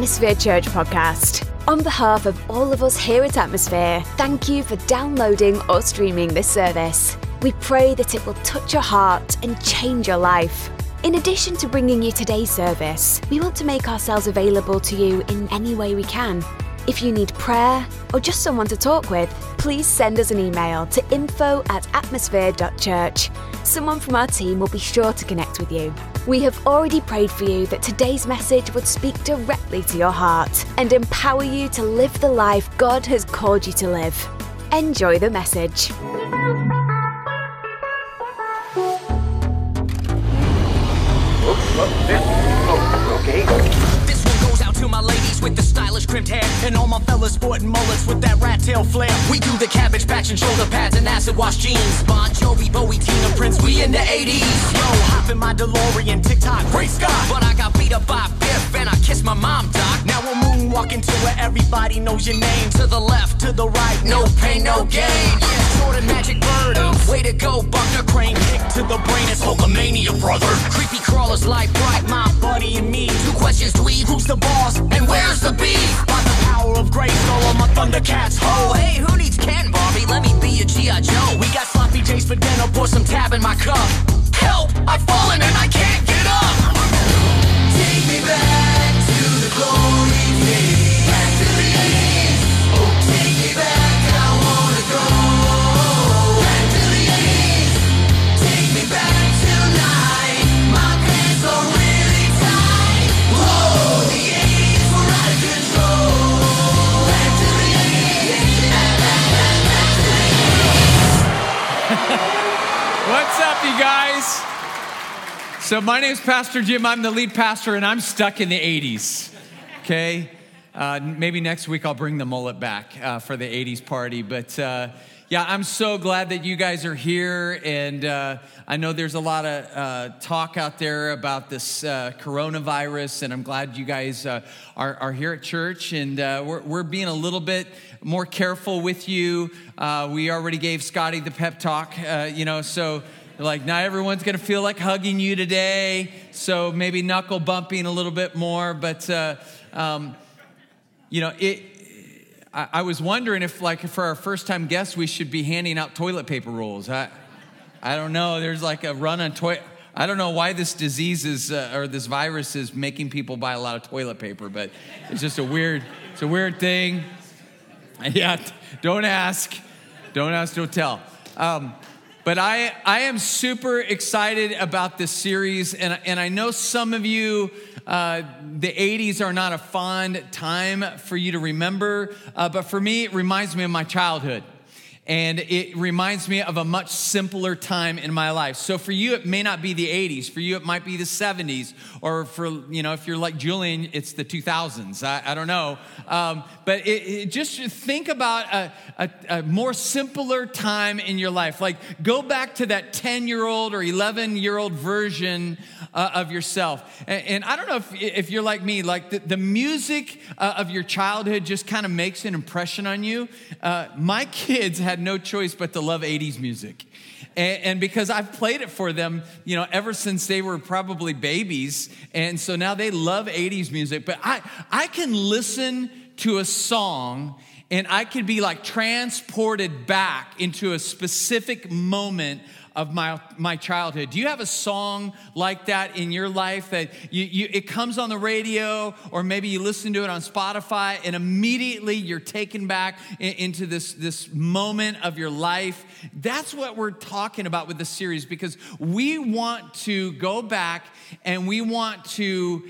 Atmosphere Church podcast. On behalf of all of us here at Atmosphere, thank you for downloading or streaming this service. We pray that it will touch your heart and change your life. In addition to bringing you today's service, we want to make ourselves available to you in any way we can. If you need prayer or just someone to talk with, please send us an email to info at atmosphere.church. Someone from our team will be sure to connect with you. We have already prayed for you that today's message would speak directly to your heart and empower you to live the life God has called you to live. Enjoy the message. With the stylish crimped hair And all my fellas sporting mullets with that rat tail flair. We do the cabbage patch and shoulder pads and acid wash jeans. Bon Jovi, Bowie, Tina, Prince, we in the 80s Yo, hop in my DeLorean, TikTok, great Scott. But I got beat up by Biff and I kissed my mom, doc. Now we're moonwalking to where everybody knows your name. To the left, to the right, no pain, no gain. Yeah, Jordan Magic Bird, way to go, Buckner Crane. Kick to the brain, it's Hulkamania, brother. Creepy crawlers Lite-Brite, my buddy and me. Two questions, dweeb, who's the boss? And where's the beef? By the power of grace, all of my Thundercats, ho Hey, who needs Ken, Barbie? Let me be a G.I. Joe. We got sloppy J's for dinner, pour some tab in my cup So, my name's Pastor Jim. I'm the lead pastor, and I'm stuck in the 80s. Okay? Uh, maybe next week I'll bring the mullet back uh, for the 80s party. But uh, yeah, I'm so glad that you guys are here. And uh, I know there's a lot of uh, talk out there about this uh, coronavirus, and I'm glad you guys are, are here at church. And we're, we're being a little bit more careful with you. We already gave Scotty the pep talk, you know, so like not everyone's gonna feel like hugging you today. So maybe knuckle bumping a little bit more. But, uh, um, you know, it. I, I was wondering if, like, for our first time guests, we should be handing out toilet paper rolls. I, I don't know. There's like a run on toilet. I don't know why this disease is uh, or this virus is making people buy a lot of toilet paper, but it's just a weird, it's a weird thing. Yeah, don't ask, don't ask, don't tell. Um, but I, I am super excited about this series, and, and I know some of you, uh, the 80s are not a fond time for you to remember, uh, but for me, it reminds me of my childhood. And it reminds me of a much simpler time in my life. So for you, it may not be the 80s. For you, it might be the 70s. Or for, you know, if you're like Julian, it's the 2000s. I, I don't know. Um, but it, it just think about a, a, a more simpler time in your life. Like go back to that 10 year old or 11 year old version uh, of yourself. And, and, I don't know if, if you're like me, like the, the music uh, of your childhood just kind of makes an impression on you. Uh, my kids had no choice but to love 80s music. And, and, because I've played it for them, you know, ever since they were probably babies. And so now they love 80s music. But I, I can listen to a song and I could be like transported back into a specific moment of my, my childhood. Do you have a song like that in your life that you, you, it comes on the radio or maybe you listen to it on Spotify and immediately you're taken back in, into this, this moment of your life? That's what we're talking about with this series because we want to go back and we want to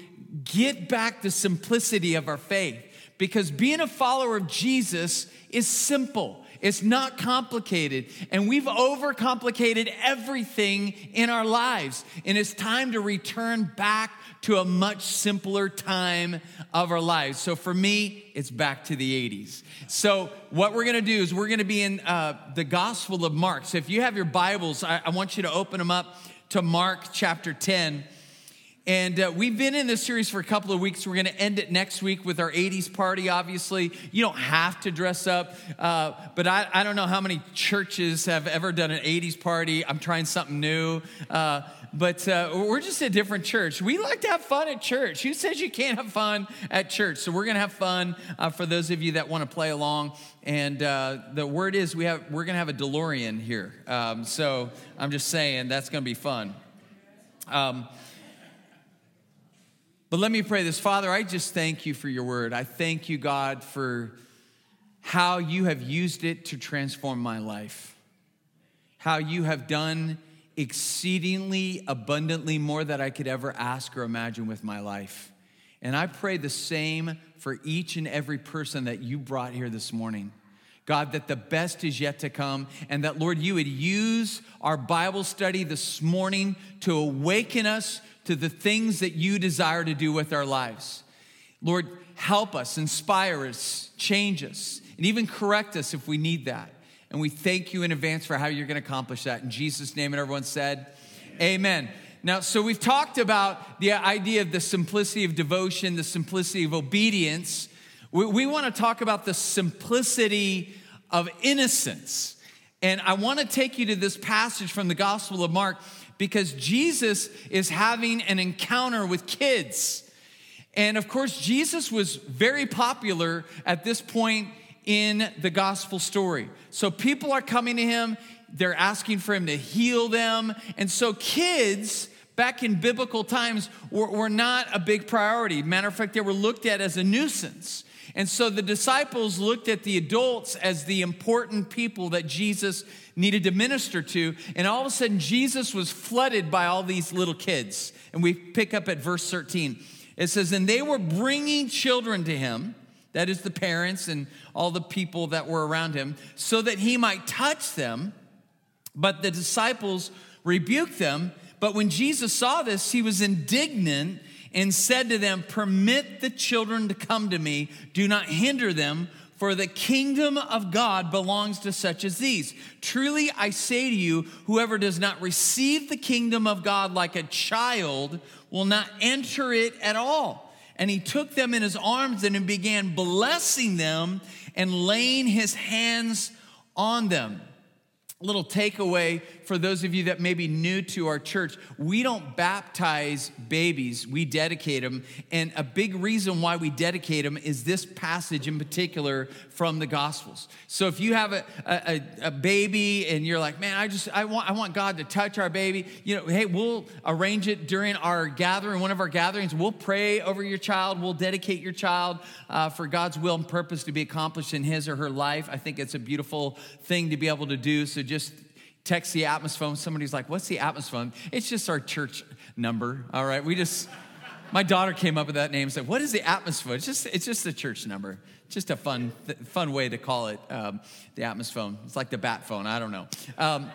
get back the simplicity of our faith because being a follower of Jesus is simple. It's not complicated. And we've overcomplicated everything in our lives. And it's time to return back to a much simpler time of our lives. So for me, it's back to the 80s. So what we're going to do is we're going to be in uh, the Gospel of Mark. So if you have your Bibles, I, I want you to open them up to Mark chapter 10. And uh, we've been in this series for a couple of weeks. We're going to end it next week with our 80s party, obviously. You don't have to dress up, uh, but I, I, don't know how many churches have ever done an 80s party. I'm trying something new. Uh, but uh, we're just a different church. We like to have fun at church. Who says you can't have fun at church? So we're going to have fun uh, for those of you that want to play along. And uh, the word is we have, we're going to have a DeLorean here. Um, so I'm just saying that's going to be fun. Um, but let me pray this. Father, I just thank you for your word. I thank you, God, for how you have used it to transform my life, how you have done exceedingly abundantly more than I could ever ask or imagine with my life. And I pray the same for each and every person that you brought here this morning. God, that the best is yet to come, and that, Lord, you would use our Bible study this morning to awaken us to the things that you desire to do with our lives. Lord, help us, inspire us, change us, and even correct us if we need that. And we thank you in advance for how you're going to accomplish that. In Jesus' name, and everyone said, Amen. Now, so we've talked about the idea of the simplicity of devotion, the simplicity of obedience. We, we want to talk about the simplicity of innocence. And I want to take you to this passage from the Gospel of Mark because Jesus is having an encounter with kids. And of course, Jesus was very popular at this point in the gospel story. So people are coming to him, they're asking for him to heal them. And so kids, back in biblical times, were, were not a big priority. Matter of fact, they were looked at as a nuisance. And so the disciples looked at the adults as the important people that Jesus needed to minister to. And all of a sudden, Jesus was flooded by all these little kids. And we pick up at verse 13. It says, And they were bringing children to him, that is the parents and all the people that were around him, so that he might touch them. But the disciples rebuked them. But when Jesus saw this, he was indignant and said to them, Permit the children to come to me, do not hinder them, for the kingdom of God belongs to such as these. Truly I say to you, whoever does not receive the kingdom of God like a child will not enter it at all. And he took them in his arms and began blessing them and laying his hands on them A little takeaway for those of you that may be new to our church we don't baptize babies we dedicate them and a big reason why we dedicate them is this passage in particular from the gospels. So if you have a, a, a baby and you're like man i just I want, I want god to touch our baby you know hey we'll arrange it during our gathering one of our gatherings. We'll pray over your child. We'll dedicate your child uh, for god's will and purpose to be accomplished in his or her life. I think it's a beautiful thing to be able to do. So just text the Atmos phone. Somebody's like, What's the Atmos phone? It's just our church number. All right. We just, my daughter came up with that name and said, What is the Atmos phone? It's just, it's just a church number. Just a fun, fun way to call it um, the Atmos phone. It's like the bat phone. I don't know. Um,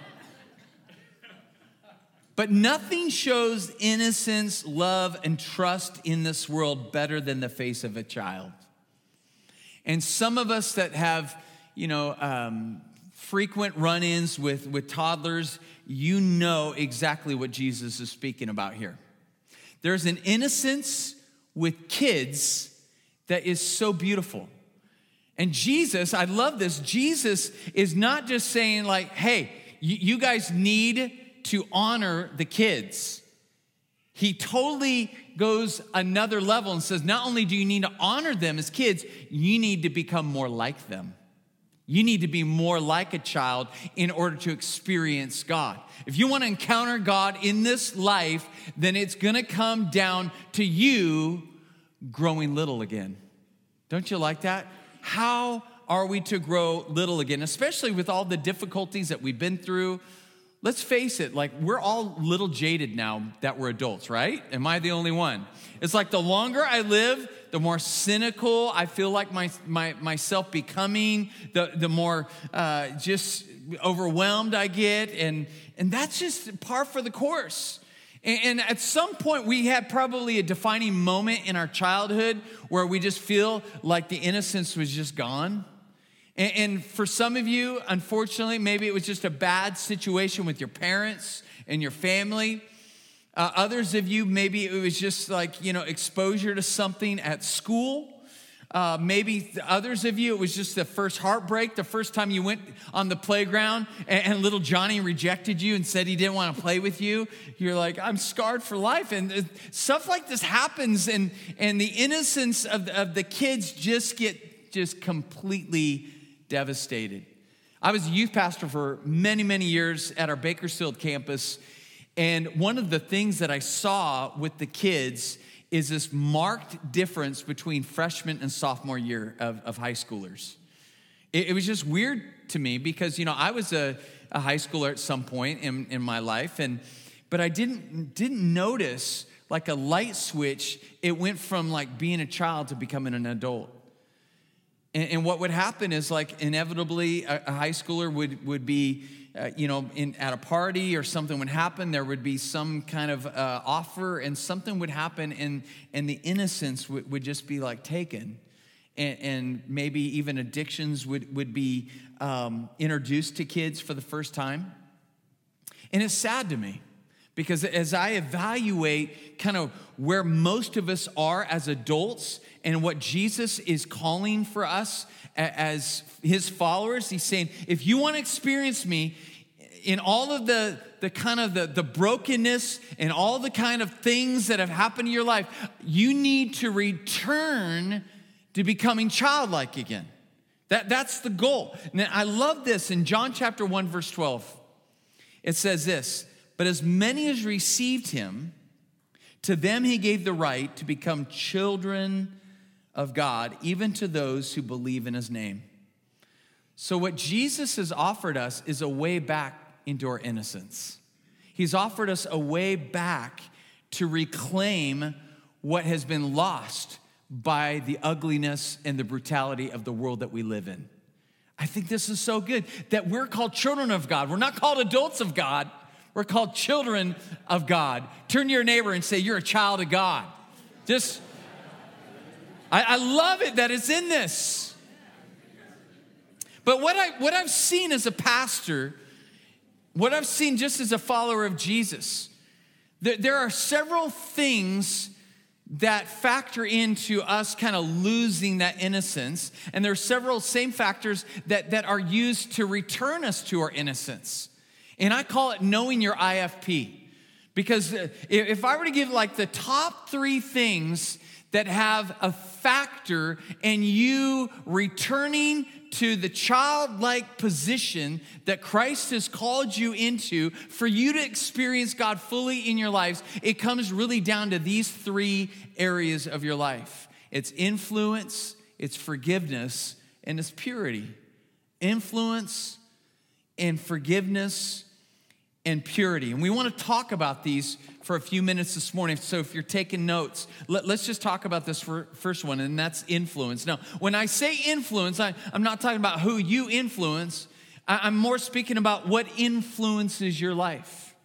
but nothing shows innocence, love, and trust in this world better than the face of a child. And some of us that have, you know, um, frequent run ins with, with toddlers, you know exactly what Jesus is speaking about here. There's an innocence with kids that is so beautiful. And Jesus, I love this. Jesus is not just saying, like, hey, you, you guys need to honor the kids. He totally goes another level and says, not only do you need to honor them as kids, you need to become more like them. You need to be more like a child in order to experience God. If you want to encounter God in this life, then it's going to come down to you growing little again. Don't you like that? How are we to grow little again, especially with all the difficulties that we've been through? Let's face it, like we're all little jaded now that we're adults, right? Am I the only one? It's like the longer I live, the more cynical I feel like my, my myself becoming, the, the more uh, just overwhelmed I get. And, and that's just par for the course. And, and at some point, we had probably a defining moment in our childhood where we just feel like the innocence was just gone and, for some of you, unfortunately, maybe it was just a bad situation with your parents and your family. Uh, others of you, maybe it was just like, you know, exposure to something at school. Uh, maybe others of you, it was just the first heartbreak, the first time you went on the playground and, and, little Johnny rejected you and said he didn't want to play with you. You're like, I'm scarred for life. And uh, stuff like this happens, and, and the innocence of, of the kids just get just completely devastated. I was a youth pastor for many, many years at our Bakersfield campus. And one of the things that I saw with the kids is this marked difference between freshman and sophomore year of, of high schoolers. It, it, was just weird to me because, you know, I was a, a high schooler at some point in, in my life, and but I didn't didn't notice like a light switch, it went from like being a child to becoming an adult. And, and what would happen is like inevitably a, a high schooler would, would be, uh, you know, in, at a party or something would happen, there would be some kind of uh, offer and something would happen and, and the innocence would, would just be like taken. And, and maybe even addictions would, would be um, introduced to kids for the first time. And it's sad to me because as I evaluate kind of where most of us are as adults and what Jesus is calling for us as his followers, he's saying, if you want to experience me in all of the, the kind of the, the brokenness and all the kind of things that have happened in your life, you need to return to becoming childlike again. That, that's the goal. Now, I love this in John chapter 1, verse 12. It says this but as many as received him, to them he gave the right to become children of God, even to those who believe in his name. So, what Jesus has offered us is a way back into our innocence. He's offered us a way back to reclaim what has been lost by the ugliness and the brutality of the world that we live in. I think this is so good that we're called children of God. We're not called adults of God. We're called children of God. Turn to your neighbor and say, You're a child of God. Just, I, I love it that it's in this. But what, I, what I've seen as a pastor, what I've seen just as a follower of Jesus, there, there are several things that factor into us kind of losing that innocence. And there are several same factors that, that are used to return us to our innocence. And I call it knowing your IFP. Because uh, if I were to give like the top three things that have a factor in you returning to the childlike position that Christ has called you into for you to experience God fully in your lives, it comes really down to these three areas of your life it's influence, it's forgiveness, and it's purity. Influence and forgiveness and purity. And we want to talk about these for a few minutes this morning. So if you're taking notes, let, us just talk about this first one, and that's influence. Now, when I say influence, I, am not talking about who you influence, I, I'm more speaking about what influences your life.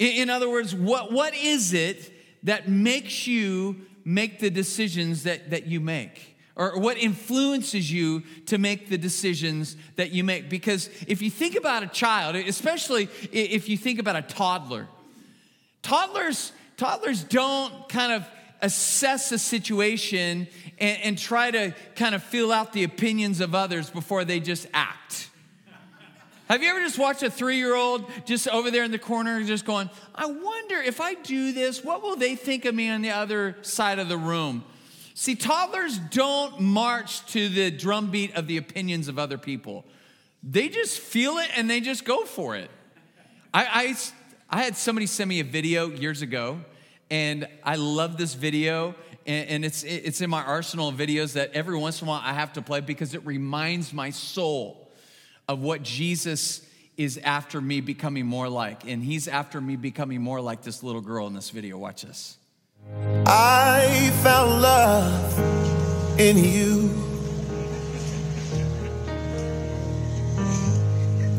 In, in other words, what, what is it that makes you make the decisions that, that you make? Or what influences you to make the decisions that you make. Because if you think about a child, especially if you think about a toddler, toddlers, toddlers don't kind of assess a situation and, and try to kind of feel out the opinions of others before they just act. Have you ever just watched a three year old just over there in the corner just going, I wonder if I do this, what will they think of me on the other side of the room? See, toddlers don't march to the drumbeat of the opinions of other people. They just feel it and they just go for it. I, I, I had somebody send me a video years ago, and I love this video. And, it's, it's in my arsenal of videos that every once in a while I have to play because it reminds my soul of what Jesus is after me becoming more like. And he's after me becoming more like this little girl in this video. Watch this. I found love in you.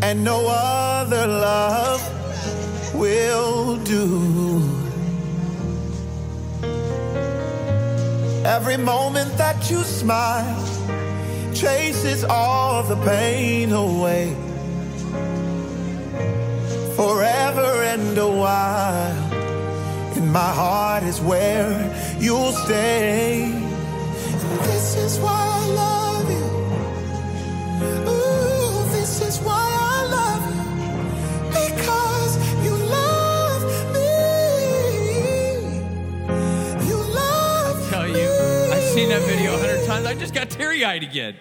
And no other love will do. Every moment that you smile chases all the pain away. Forever and a while, my heart is where you'll stay. And this is why I love you. Ooh, this is why I love you. Because you love me. You love tell me. you, I've seen that video a hundred times. I just got teary eyed again.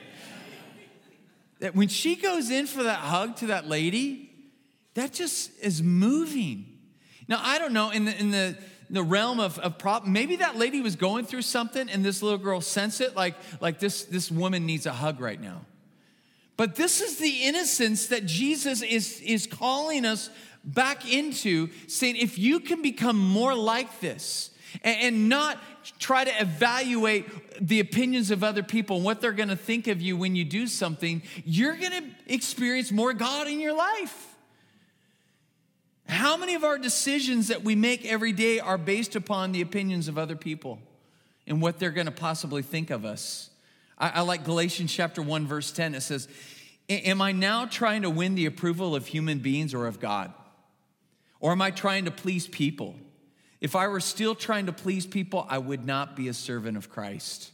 That when she goes in for that hug to that lady, that just is moving. Now I don't know in the in the the realm of, of problem, maybe that lady was going through something and this little girl sensed it, like, like this, this woman needs a hug right now. But this is the innocence that Jesus is, is calling us back into, saying, if you can become more like this and, and not try to evaluate the opinions of other people and what they're gonna think of you when you do something, you're gonna experience more God in your life. How many of our decisions that we make every day are based upon the opinions of other people and what they're gonna possibly think of us? I, I like Galatians chapter 1, verse 10. It says, Am I now trying to win the approval of human beings or of God? Or am I trying to please people? If I were still trying to please people, I would not be a servant of Christ.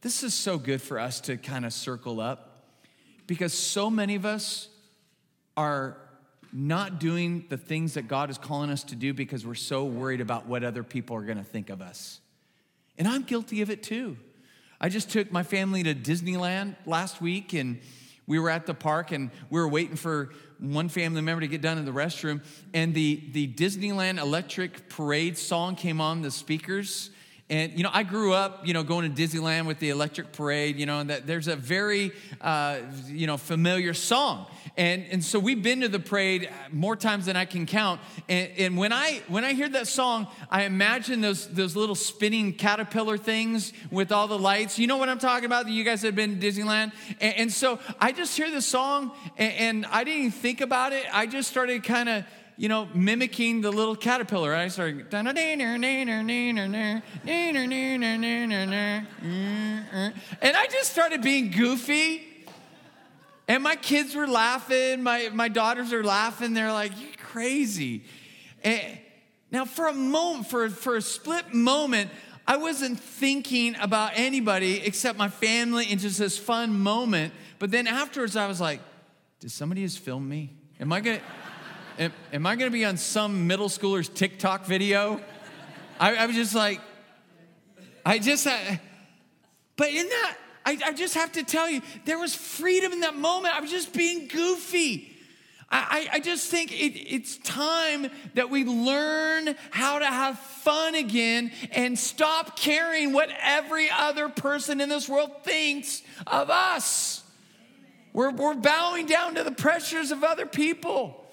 This is so good for us to kind of circle up because so many of us are not doing the things that God is calling us to do because we're so worried about what other people are going to think of us. And I'm guilty of it too. I just took my family to Disneyland last week and we were at the park and we were waiting for one family member to get done in the restroom and the, the Disneyland Electric Parade song came on the speakers and you know, I grew up, you know, going to Disneyland with the Electric Parade. You know, and that there's a very, uh, you know, familiar song. And and so we've been to the parade more times than I can count. And, and when I when I hear that song, I imagine those those little spinning caterpillar things with all the lights. You know what I'm talking about? You guys have been to Disneyland. And, and so I just hear the song, and, and I didn't even think about it. I just started kind of you know, mimicking the little caterpillar. I started, and I just started being goofy. And my kids were laughing. My, my daughters are laughing. They're like, you're crazy. And now, for a moment, for, for a split moment, I wasn't thinking about anybody except my family and just this fun moment. But then afterwards, I was like, did somebody just film me? Am I gonna, am, am I gonna be on some middle schooler's TikTok video? I, I was just like, I just, I, but in that, I, I, just have to tell you, there was freedom in that moment. I was just being goofy. I, I just think it, it's time that we learn how to have fun again and stop caring what every other person in this world thinks of us. We're, we're bowing down to the pressures of other people.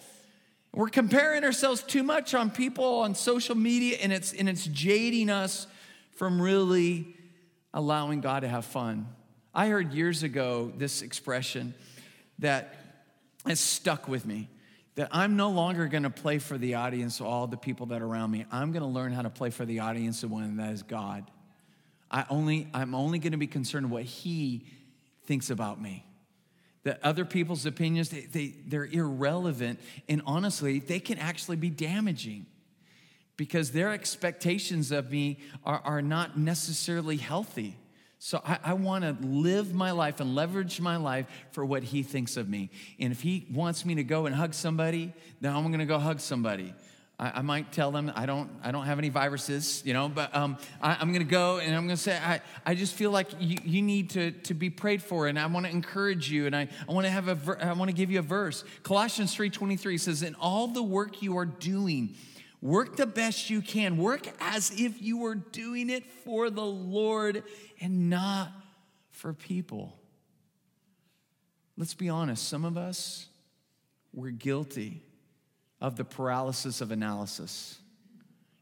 We're comparing ourselves too much on people on social media, and it's, and it's jading us from really allowing God to have fun. I heard years ago this expression that has stuck with me that I'm no longer going to play for the audience, all the people that are around me. I'm going to learn how to play for the audience, the one that is God. I only, I'm only going to be concerned what He thinks about me. That other people's opinions, they, they, they're irrelevant. And honestly, they can actually be damaging because their expectations of me are, are not necessarily healthy. So I, I want to live my life and leverage my life for what he thinks of me. And if he wants me to go and hug somebody, then I'm going to go hug somebody. I, I, might tell them I don't I don't have any viruses, you know, but um, I, am going to go and I'm going to say I, I just feel like you, you need to, to be prayed for, and I want to encourage you, and I, I want to have a I want to give you a verse. Colossians 3:23 says, "In all the work you are doing." Work the best you can. Work as if you were doing it for the Lord and not for people. Let's be honest, some of us, we're guilty of the paralysis of analysis.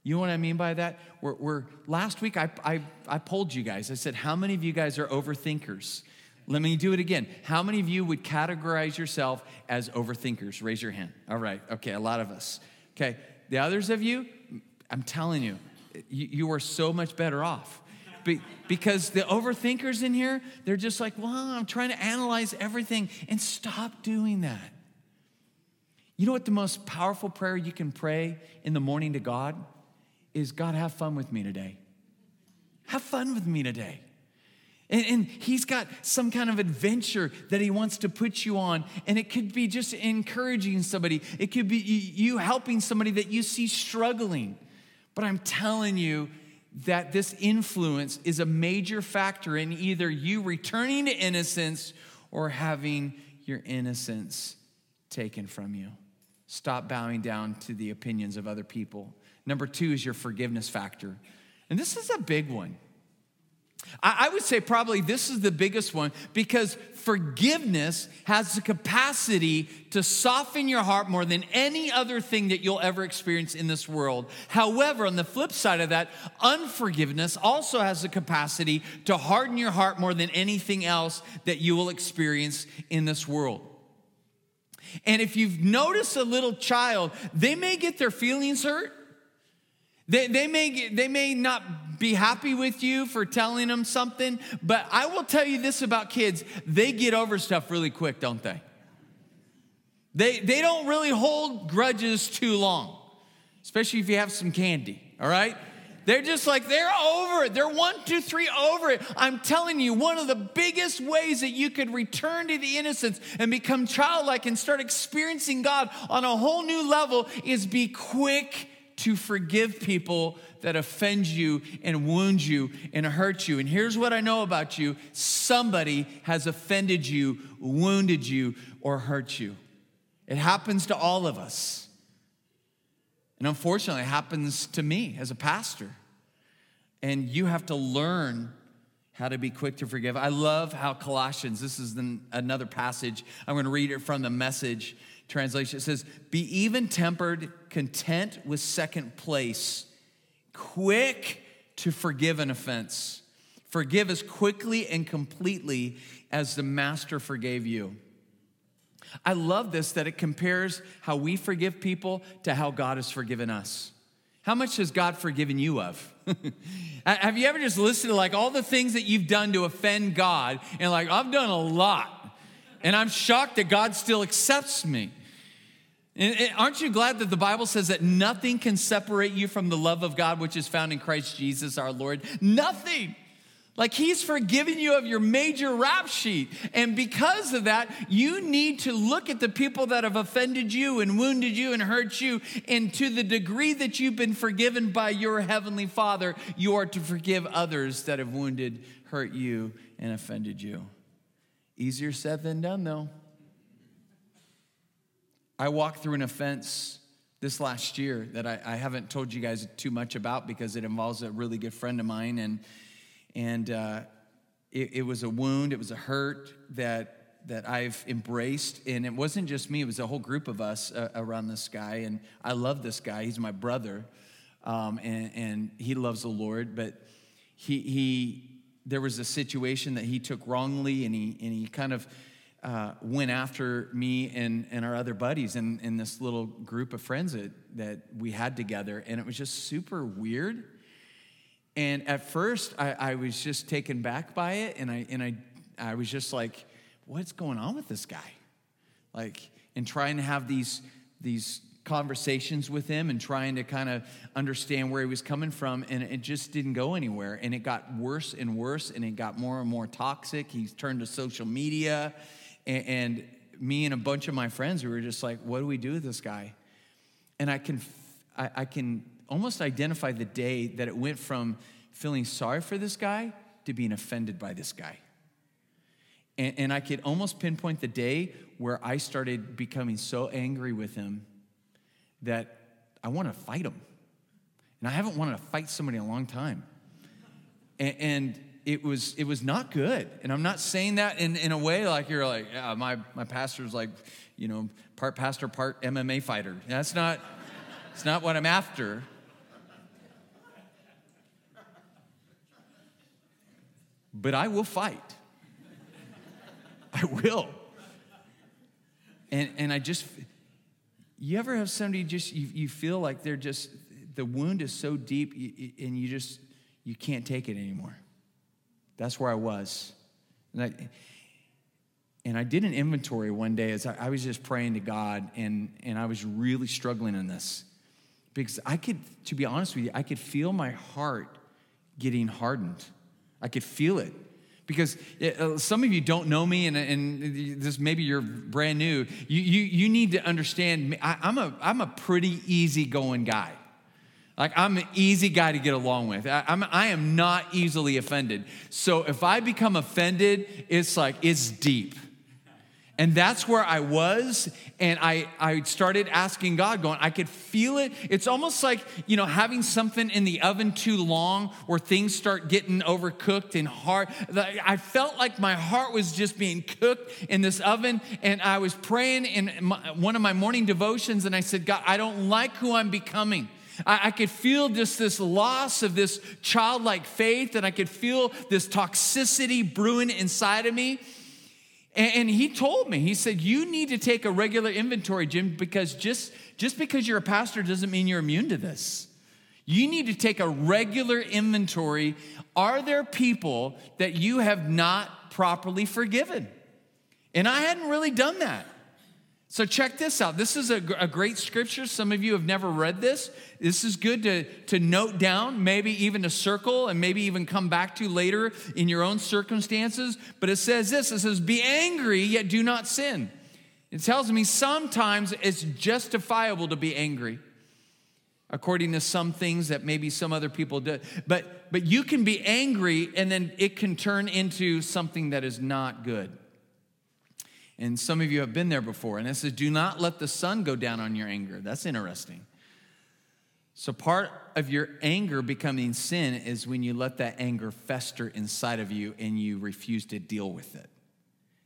You know what I mean by that? We're, we're last week I, I, I polled you guys. I said, How many of you guys are overthinkers? Let me do it again. How many of you would categorize yourself as overthinkers? Raise your hand. All right. Okay, a lot of us. Okay. The others of you, I'm telling you, you, you are so much better off. Be, because the overthinkers in here, they're just like, well, I'm trying to analyze everything and stop doing that. You know what the most powerful prayer you can pray in the morning to God is God, have fun with me today. Have fun with me today. And, and, he's got some kind of adventure that he wants to put you on. And it could be just encouraging somebody, it could be you helping somebody that you see struggling. But I'm telling you that this influence is a major factor in either you returning to innocence or having your innocence taken from you. Stop bowing down to the opinions of other people. Number two is your forgiveness factor. And this is a big one. I would say probably this is the biggest one because forgiveness has the capacity to soften your heart more than any other thing that you'll ever experience in this world. However, on the flip side of that, unforgiveness also has the capacity to harden your heart more than anything else that you will experience in this world. And if you've noticed a little child, they may get their feelings hurt. They, they, may, they may not be happy with you for telling them something, but I will tell you this about kids they get over stuff really quick, don't they? They, they don't really hold grudges too long, especially if you have some candy, all right? They're just like, they're over it. They're one, two, three over it. I'm telling you, one of the biggest ways that you could return to the innocence and become childlike and start experiencing God on a whole new level is be quick to forgive people that offend you and wound you and hurt you. And here's what I know about you somebody has offended you, wounded you, or hurt you. It happens to all of us. And unfortunately, it happens to me as a pastor. And you have to learn how to be quick to forgive. I love how Colossians, this is another passage, I'm going to read it from the message translation. It says, Be even tempered, content with second place, quick to forgive an offense. Forgive as quickly and completely as the master forgave you. I love this that it compares how we forgive people to how God has forgiven us. How much has God forgiven you of? Have you ever just listened to like all the things that you've done to offend God and like, I've done a lot and I'm shocked that God still accepts me? And aren't you glad that the Bible says that nothing can separate you from the love of God which is found in Christ Jesus our Lord? Nothing. Like he's forgiven you of your major rap sheet. And because of that, you need to look at the people that have offended you and wounded you and hurt you. And to the degree that you've been forgiven by your heavenly Father, you are to forgive others that have wounded, hurt you, and offended you. Easier said than done, though. I walked through an offense this last year that I, I haven't told you guys too much about because it involves a really good friend of mine. And and uh, it, it, was a wound, it was a hurt that, that I've embraced. And it wasn't just me, it was a whole group of us uh, around this guy. And I love this guy, he's my brother, um, and, and he loves the Lord. But he, he, there was a situation that he took wrongly, and he, and he kind of uh, went after me and, and our other buddies in, in this little group of friends that, that we had together. And it was just super weird. And at first, I, I, was just taken back by it, and I and I I was just like, "What's going on with this guy?" Like, and trying to have these these conversations with him and trying to kind of understand where he was coming from, and it just didn't go anywhere. And it got worse and worse, and it got more and more toxic. He's turned to social media, and, and me and a bunch of my friends, we were just like, "What do we do with this guy?" And I can I, I can almost identify the day that it went from feeling sorry for this guy to being offended by this guy. And, and I could almost pinpoint the day where I started becoming so angry with him that I want to fight him. And I haven't wanted to fight somebody in a long time. And, and it was it was not good. And I'm not saying that in, in a way like you're like, yeah, my, my pastor's like, you know, part pastor, part MMA fighter. That's not, it's not what I'm after. But I will fight. I will. And, and I just, you ever have somebody just, you, you feel like they're just, the wound is so deep and you just, you can't take it anymore. That's where I was. And, I, And I did an inventory one day as I, I was just praying to God, and, and I was really struggling in this. Because I could, to be honest with you, I could feel my heart getting hardened. I could feel it. Because uh, some of you don't know me, and, and this maybe you're brand new. You, you, you need to understand, I, I'm, a, I'm a pretty easygoing guy. Like, I'm an easy guy to get along with. I, I'm, I am not easily offended. So if I become offended, it's like, it's deep. And that's where I was. And I, I started asking God, going, I could feel it. It's almost like, you know, having something in the oven too long where things start getting overcooked and hard. I felt like my heart was just being cooked in this oven. And I was praying in my, one of my morning devotions, and I said, God, I don't like who I'm becoming. I, could feel just this loss of this childlike faith, and I could feel this toxicity brewing inside of me. And, he told me, he said, You need to take a regular inventory, Jim, because just, just because you're a pastor doesn't mean you're immune to this. You need to take a regular inventory. Are there people that you have not properly forgiven? And I hadn't really done that. So, check this out. This is a, a, great scripture. Some of you have never read this. This is good to, to note down, maybe even to circle, and maybe even come back to later in your own circumstances. But it says this it says, Be angry, yet do not sin. It tells me sometimes it's justifiable to be angry, according to some things that maybe some other people do. But, but you can be angry, and then it can turn into something that is not good. And some of you have been there before. And it says, Do not let the sun go down on your anger. That's interesting. So, part of your anger becoming sin is when you let that anger fester inside of you and you refuse to deal with it.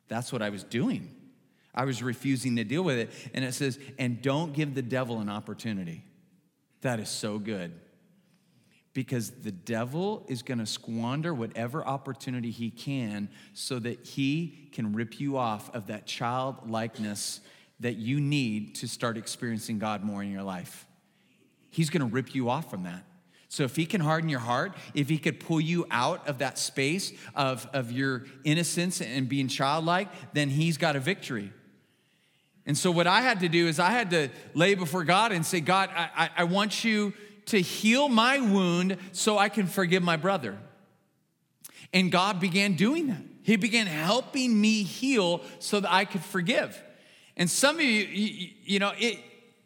That's what I was doing. I was refusing to deal with it. And it says, And don't give the devil an opportunity. That is so good because the devil is going to squander whatever opportunity he can so that he can rip you off of that childlikeness that you need to start experiencing God more in your life. He's going to rip you off from that. So if he can harden your heart, if he could pull you out of that space of, of your innocence and being childlike, then he's got a victory. And so what I had to do is I had to lay before God and say, God, I, I, I want you to heal my wound so I can forgive my brother. And God began doing that. He began helping me heal so that I could forgive. And some of you, you, you know, it,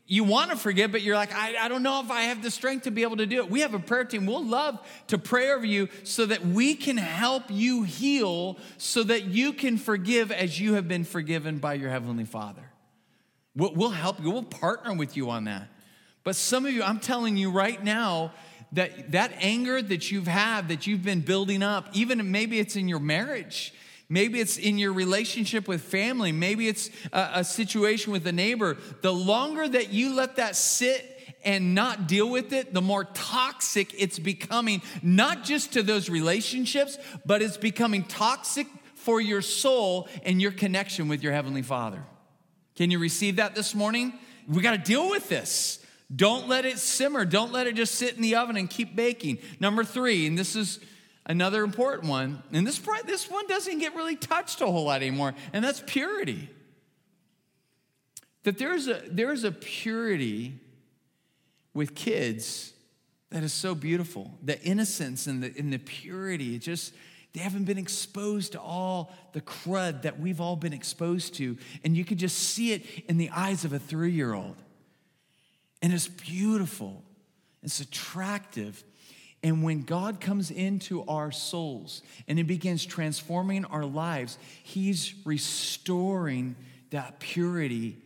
you want to forgive, but you're like, I, I don't know if I have the strength to be able to do it. We have a prayer team. We'll love to pray over you so that we can help you heal so that you can forgive as you have been forgiven by your Heavenly Father. We'll, we'll help you, we'll partner with you on that. But some of you, I'm telling you right now, that that anger that you've had, that you've been building up, even maybe it's in your marriage, maybe it's in your relationship with family, maybe it's a, a situation with a neighbor. The longer that you let that sit and not deal with it, the more toxic it's becoming, not just to those relationships, but it's becoming toxic for your soul and your connection with your Heavenly Father. Can you receive that this morning? We got to deal with this. Don't let it simmer. Don't let it just sit in the oven and keep baking. Number three, and this is another important one, and this, this one doesn't get really touched a whole lot anymore, and that's purity. That there's a, there's a purity with kids that is so beautiful. The innocence and the, and the purity, it just, they haven't been exposed to all the crud that we've all been exposed to. And you can just see it in the eyes of a three year old. And it's beautiful, it's attractive. And when God comes into our souls and He begins transforming our lives, He's restoring that purity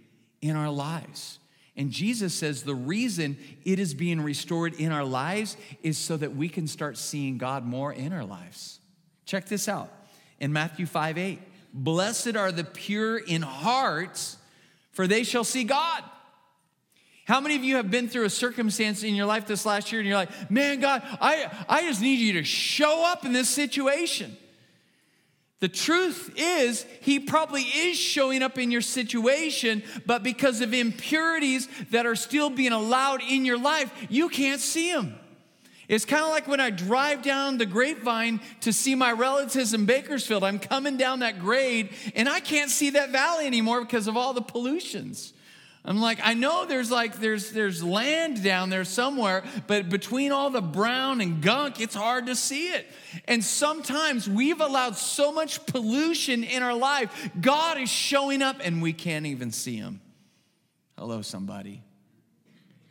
in our lives. And Jesus says the reason it is being restored in our lives is so that we can start seeing God more in our lives. Check this out in Matthew 5 8. Blessed are the pure in heart, for they shall see God. How many of you have been through a circumstance in your life this last year and you're like, man, God, I, I just need you to show up in this situation? The truth is, He probably is showing up in your situation, but because of impurities that are still being allowed in your life, you can't see Him. It's kind of like when I drive down the grapevine to see my relatives in Bakersfield. I'm coming down that grade and I can't see that valley anymore because of all the pollutions. I'm like, I know there's like there's there's land down there somewhere, but between all the brown and gunk, it's hard to see it. And sometimes we've allowed so much pollution in our life, God is showing up and we can't even see him. Hello, somebody.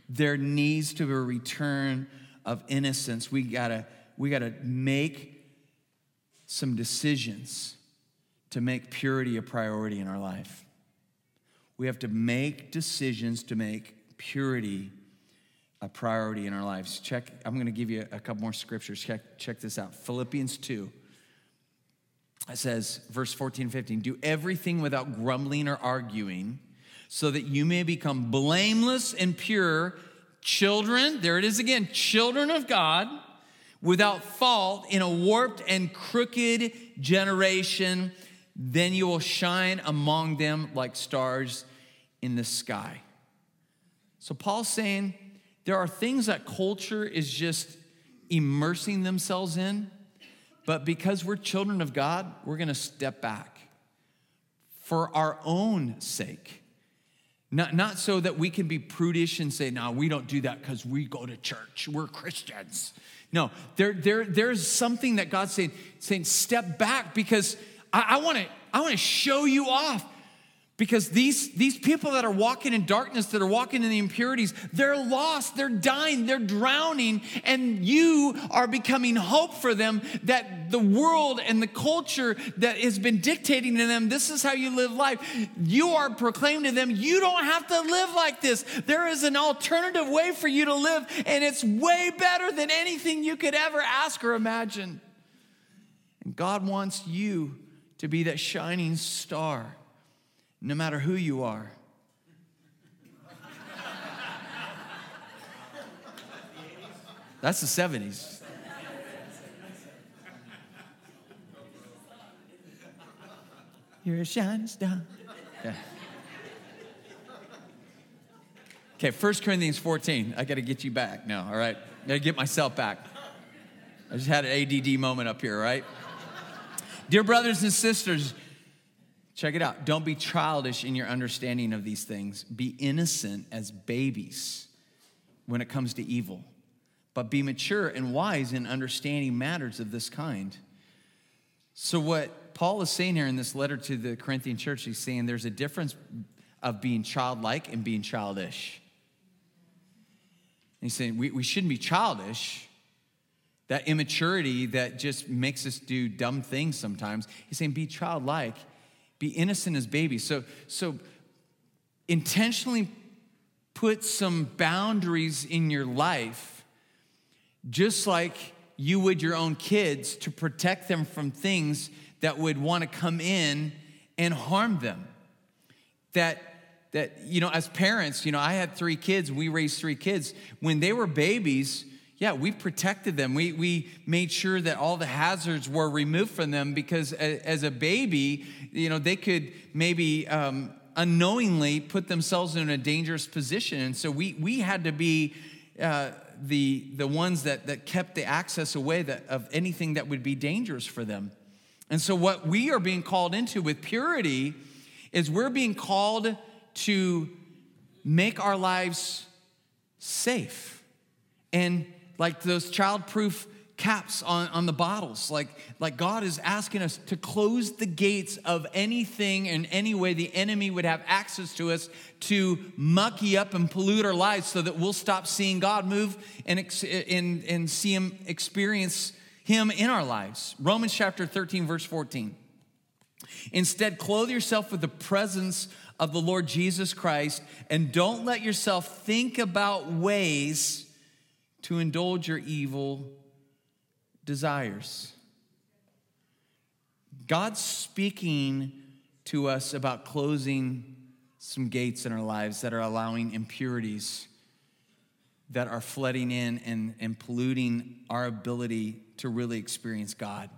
There needs to be a return of innocence. We gotta, we gotta make some decisions to make purity a priority in our life. We have to make decisions to make purity a priority in our lives. Check, I'm gonna give you a couple more scriptures. Check, check this out. Philippians 2. It says, verse 14 15, do everything without grumbling or arguing, so that you may become blameless and pure children, there it is again, children of God, without fault in a warped and crooked generation, then you will shine among them like stars in the sky. So Paul's saying there are things that culture is just immersing themselves in, but because we're children of God, we're gonna step back for our own sake. Not, not so that we can be prudish and say, no, we don't do that because we go to church. We're Christians. No, there, there, there's something that God's saying, saying, step back because I, want to I wanna show you off. Because these, these people that are walking in darkness, that are walking in the impurities, they're lost, they're dying, they're drowning, and you are becoming hope for them that the world and the culture that has been dictating to them, this is how you live life. You are proclaiming to them, you don't have to live like this. There is an alternative way for you to live, and it's way better than anything you could ever ask or imagine. And God wants you to be that shining star no matter who you are. That's the 70s. You're a shining star. Yeah. Okay, 1 Corinthians 14. I got to get you back now, all right? I got to get myself back. I just had an ADD moment up here, right? Dear brothers and sisters, Check it out. Don't be childish in your understanding of these things. Be innocent as babies when it comes to evil, but be mature and wise in understanding matters of this kind. So, what Paul is saying here in this letter to the Corinthian church, he's saying there's a difference of being childlike and being childish. He's saying we, we shouldn't be childish, that immaturity that just makes us do dumb things sometimes. He's saying be childlike be innocent as babies. So, so intentionally put some boundaries in your life, just like you would your own kids, to protect them from things that would want to come in and harm them. That that you know as parents you know i had three kids we raised three kids when they were babies yeah, we protected them. We, we made sure that all the hazards were removed from them because as a baby, you know, they could maybe um, unknowingly put themselves in a dangerous position. And so we, we had to be uh, the, the ones that, that kept the access away that, of anything that would be dangerous for them. And so what we are being called into with purity is we're being called to make our lives safe and like those child-proof caps on, on the bottles. Like, like God is asking us to close the gates of anything and any way the enemy would have access to us to mucky up and pollute our lives so that we'll stop seeing God move and, and, and see him experience him in our lives. Romans chapter 13, verse 14. Instead, clothe yourself with the presence of the Lord Jesus Christ and don't let yourself think about ways to indulge your evil desires. God's speaking to us about closing some gates in our lives that are allowing impurities that are flooding in and, and polluting our ability to really experience God.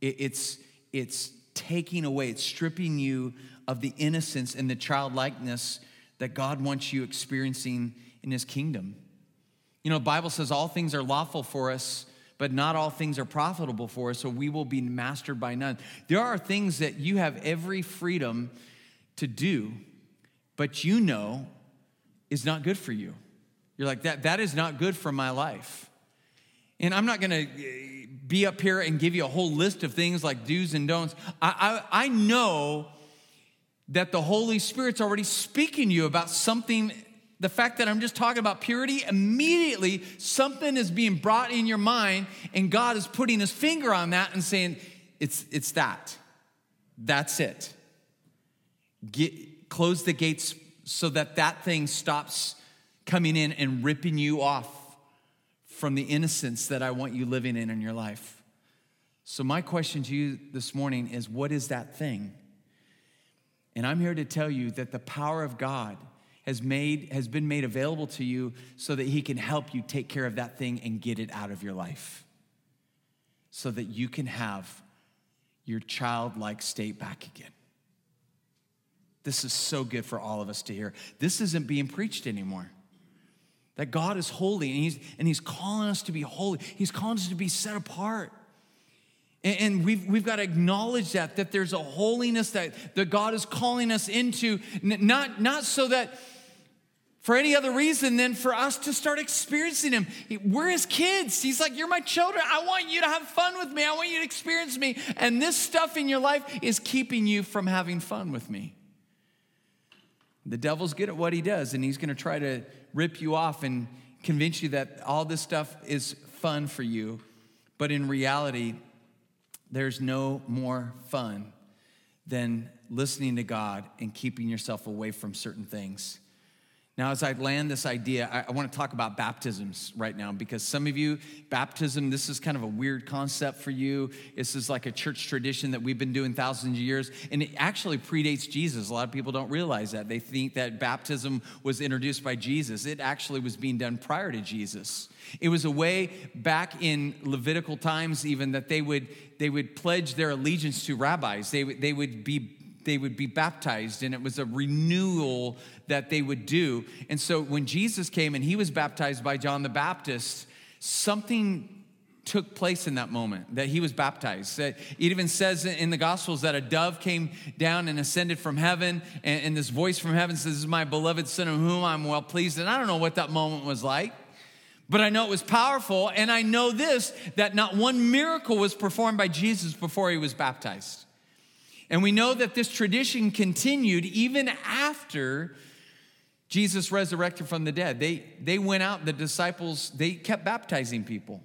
It, it's, it's taking away, it's stripping you of the innocence and the childlikeness that God wants you experiencing in His kingdom. You know, Bible says all things are lawful for us, but not all things are profitable for us, so we will be mastered by none. There are things that you have every freedom to do, but you know is not good for you. You're like, that, that is not good for my life. And I'm not gonna eh, be up here and give you a whole list of things like do's and don'ts. I, I, I know that the Holy Spirit's already speaking to you about something. The fact that I'm just talking about purity, immediately something is being brought in your mind, and God is putting his finger on that and saying, It's, it's that. That's it. Get, close the gates so that that thing stops coming in and ripping you off from the innocence that I want you living in in your life. So, my question to you this morning is what is that thing? And I'm here to tell you that the power of God has, made, has been made available to you so that He can help you take care of that thing and get it out of your life so that you can have your childlike state back again. This is so good for all of us to hear. This isn't being preached anymore. That God is holy and he's, and he's calling us to be holy. He's calling us to be set apart. And, we've, we've got to acknowledge that, that there's a holiness that, that God is calling us into, not, not so that for any other reason than for us to start experiencing Him. We're His kids. He's like, You're my children. I want you to have fun with me. I want you to experience me. And this stuff in your life is keeping you from having fun with me. The devil's good at what he does, and he's going to try to rip you off and convince you that all this stuff is fun for you. But in reality, there's no more fun than listening to God and keeping yourself away from certain things. Now, as I land this idea, I, I, want to talk about baptisms right now because some of you, baptism, this is kind of a weird concept for you. This is like a church tradition that we've been doing thousands of years, and it actually predates Jesus. A lot of people don't realize that. They think that baptism was introduced by Jesus, it actually was being done prior to Jesus. It was a way back in Levitical times, even that they would, they would pledge their allegiance to rabbis, they, they would be they would be baptized, and it was a renewal that they would do. And so when Jesus came and he was baptized by John the Baptist, something took place in that moment that he was baptized. It even says in the Gospels that a dove came down and ascended from heaven, and, this voice from heaven says, This is my beloved Son, of whom I'm well pleased. And I don't know what that moment was like. But I know it was powerful, and I know this that not one miracle was performed by Jesus before he was baptized. And we know that this tradition continued even after Jesus resurrected from the dead. They, they went out, the disciples, they kept baptizing people.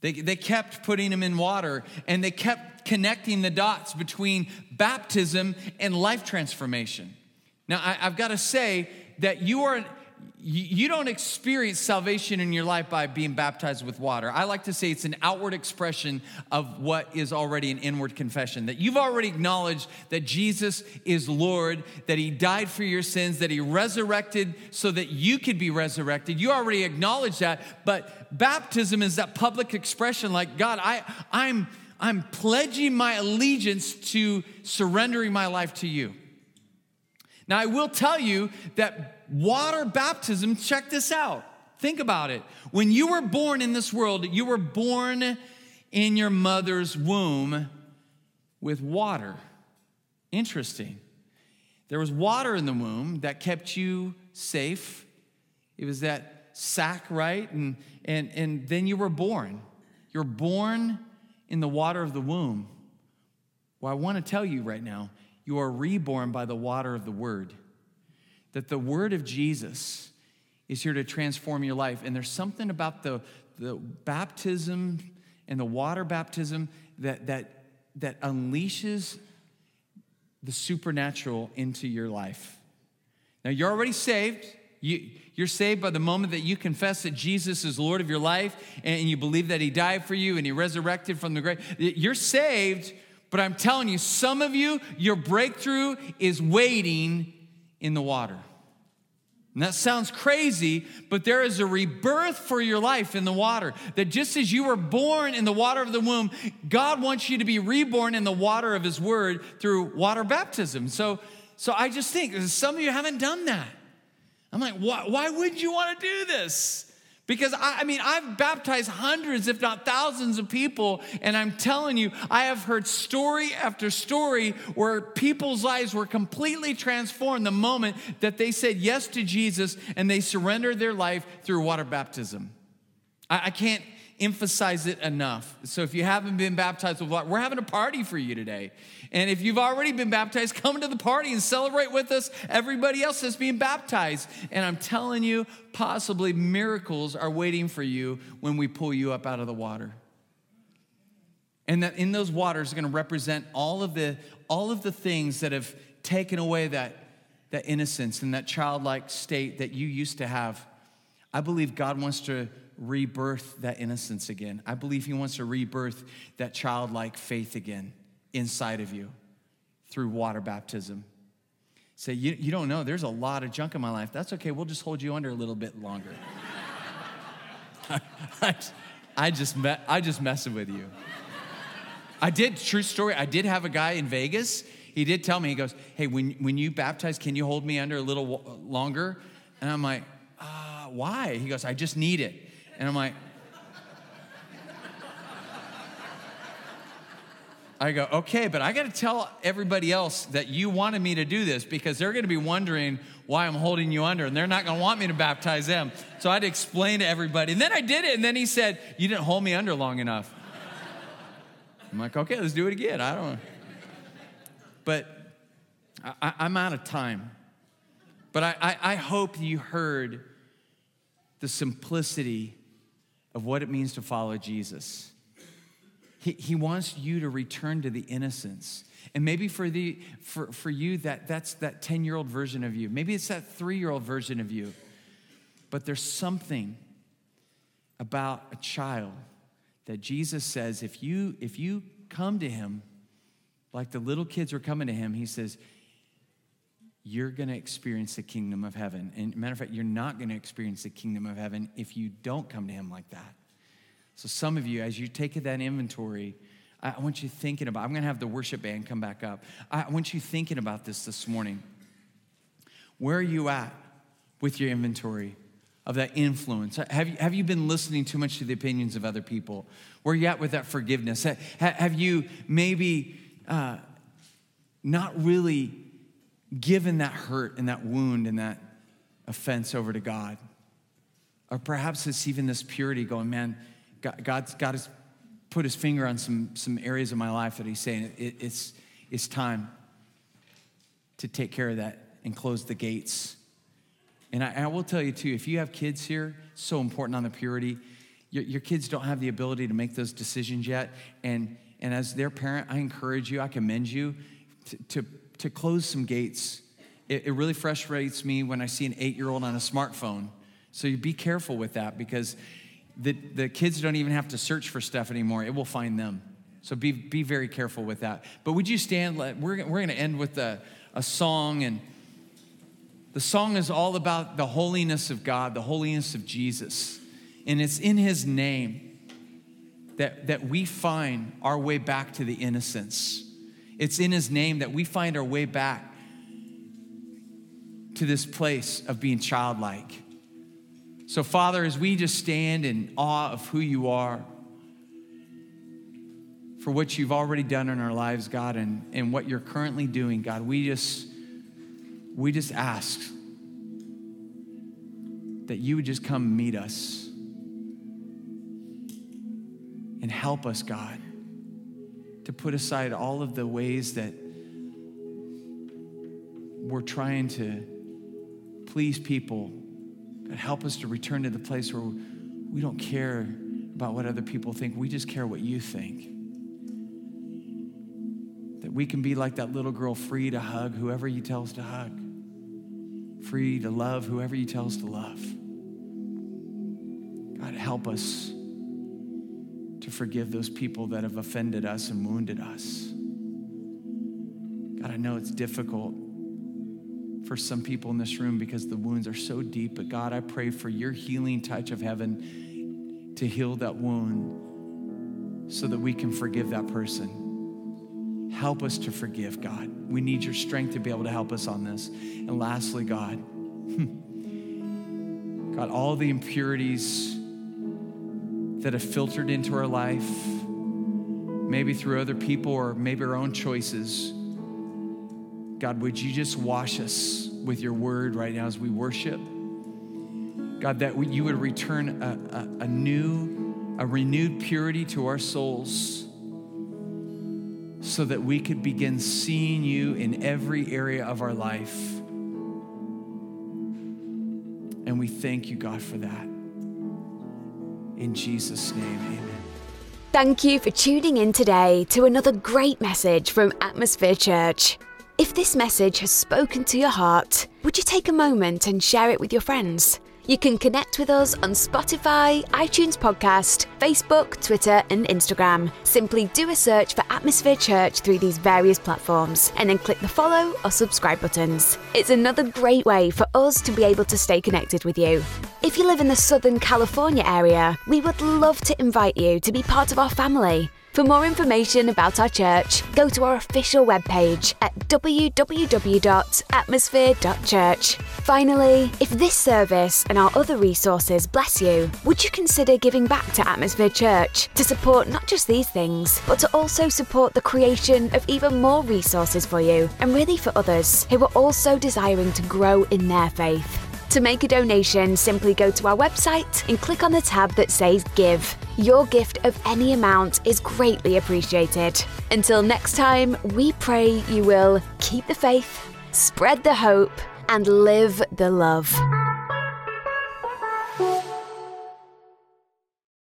They, they kept putting them in water and they kept connecting the dots between baptism and life transformation. Now, I, I've got to say that you are you don't experience salvation in your life by being baptized with water. I like to say it's an outward expression of what is already an inward confession. That you've already acknowledged that Jesus is Lord, that He died for your sins, that He resurrected so that you could be resurrected. You already acknowledge that, but baptism is that public expression like, God, I, I'm, I'm pledging my allegiance to surrendering my life to you. Now, I will tell you that water baptism, check this out. Think about it. When you were born in this world, you were born in your mother's womb with water. Interesting. There was water in the womb that kept you safe. It was that sac, right? And, and, and then you were born. You're born in the water of the womb. Well, I want to tell you right now, you are reborn by the water of the word that the word of Jesus is here to transform your life. And there's something about the, the baptism and the water baptism that, that, that unleashes the supernatural into your life. Now, you're already saved. You, you're saved by the moment that you confess that Jesus is Lord of your life and you believe that He died for you and He resurrected from the grave. You're saved, but I'm telling you, some of you, your breakthrough is waiting in the water. And that sounds crazy, but there is a rebirth for your life in the water. That just as you were born in the water of the womb, God wants you to be reborn in the water of His Word through water baptism. So, so I just think some of you haven't done that. I'm like, why, why would you want to do this? Because I, I, mean, I've baptized hundreds, if not thousands, of people, and I'm telling you, I have heard story after story where people's lives were completely transformed the moment that they said yes to Jesus and they surrendered their life through water baptism. I, I can't emphasize it enough. So if you haven't been baptized with water, we're having a party for you today. And if you've already been baptized, come to the party and celebrate with us. Everybody else is being baptized. And I'm telling you, possibly miracles are waiting for you when we pull you up out of the water. And that in those waters are going to represent all of the all of the things that have taken away that, that innocence and that childlike state that you used to have. I believe God wants to rebirth that innocence again. I believe He wants to rebirth that childlike faith again inside of you through water baptism. Say, you, you don't know, there's a lot of junk in my life. That's okay, we'll just hold you under a little bit longer. I, I, just met, I just messing with you. I did, true story, I did have a guy in Vegas. He did tell me, he goes, Hey, when, when you baptize, can you hold me under a little longer? And I'm like, uh, Why? He goes, I just need it. And I'm like, I go, okay, but I got to tell everybody else that you wanted me to do this because they're going to be wondering why I'm holding you under and they're not going to want me to baptize them. So I had to explain to everybody. And then I did it. And then he said, You didn't hold me under long enough. I'm like, okay, let's do it again. I don't know. But I, am out of time. But I, I, I hope you heard the simplicity of what it means to follow Jesus. He, he wants you to return to the innocence. And maybe for, the, for, for you, that, that's that 10 year old version of you. Maybe it's that three year old version of you. But there's something about a child that Jesus says if you, if you come to him like the little kids were coming to him, he says, you're going to experience the kingdom of heaven. And matter of fact, you're not going to experience the kingdom of heaven if you don't come to him like that. So, some of you, as you take that inventory, I want you thinking about, I'm gonna have the worship band come back up. I want you thinking about this this morning. Where are you at with your inventory of that influence? Have you, have you been listening too much to the opinions of other people? Where are you at with that forgiveness? Have you maybe uh, not really given that hurt and that wound and that offense over to God? Or perhaps it's even this purity going, man, God, God's, God has put his finger on some, some areas of my life that he's saying it, it's, it's time to take care of that and close the gates. And I, I, will tell you too, if you have kids here, so important on the purity. Your, your kids don't have the ability to make those decisions yet. And, and as their parent, I encourage you, I commend you to, to, to close some gates. It, it really frustrates me when I see an eight year old on a smartphone. So you be careful with that because the, the kids don't even have to search for stuff anymore, it will find them. So be, be very careful with that. But would you stand? We're, we're going to end with a, a song, and the song is all about the holiness of God, the holiness of Jesus. And it's in His name that, that we find our way back to the innocence. It's in His name that we find our way back to this place of being childlike. So, Father, as we just stand in awe of who you are, for what you've already done in our lives, God, and, and what you're currently doing, God, we just we just ask that you would just come meet us and help us, God, to put aside all of the ways that we're trying to please people God, help us to return to the place where we don't care about what other people think. We just care what you think. That we can be like that little girl, free to hug whoever you tell us to hug, free to love whoever you tell us to love. God, help us to forgive those people that have offended us and wounded us. God, I know it's difficult for some people in this room because the wounds are so deep. But God, I pray for your healing touch of heaven to heal that wound so that we can forgive that person. Help us to forgive, God. We need your strength to be able to help us on this. And lastly, God, God, all the impurities that have filtered into our life, maybe through other people or maybe our own choices. God, would you just wash us with your word right now as we worship? God, that you would return a, a, a new, a renewed purity to our souls so that we could begin seeing you in every area of our life. And we thank you, God, for that. In Jesus' name, amen. Thank you for tuning in today to another great message from Atmosphere Church. If this message has spoken to your heart, would you take a moment and share it with your friends? You can connect with us on Spotify, iTunes Podcast, Facebook, Twitter, and Instagram. Simply do a search for Atmosphere Church through these various platforms and then click the follow or subscribe buttons. It's another great way for us to be able to stay connected with you. If you live in the Southern California area, we would love to invite you to be part of our family. For more information about our church, go to our official webpage at www.atmosphere.church. Finally, if this service and our other resources bless you, would you consider giving back to Atmosphere Church to support not just these things, but to also support the creation of even more resources for you and really for others who are also desiring to grow in their faith? To make a donation, simply go to our website and click on the tab that says Give. Your gift of any amount is greatly appreciated. Until next time, we pray you will keep the faith, spread the hope, and live the love.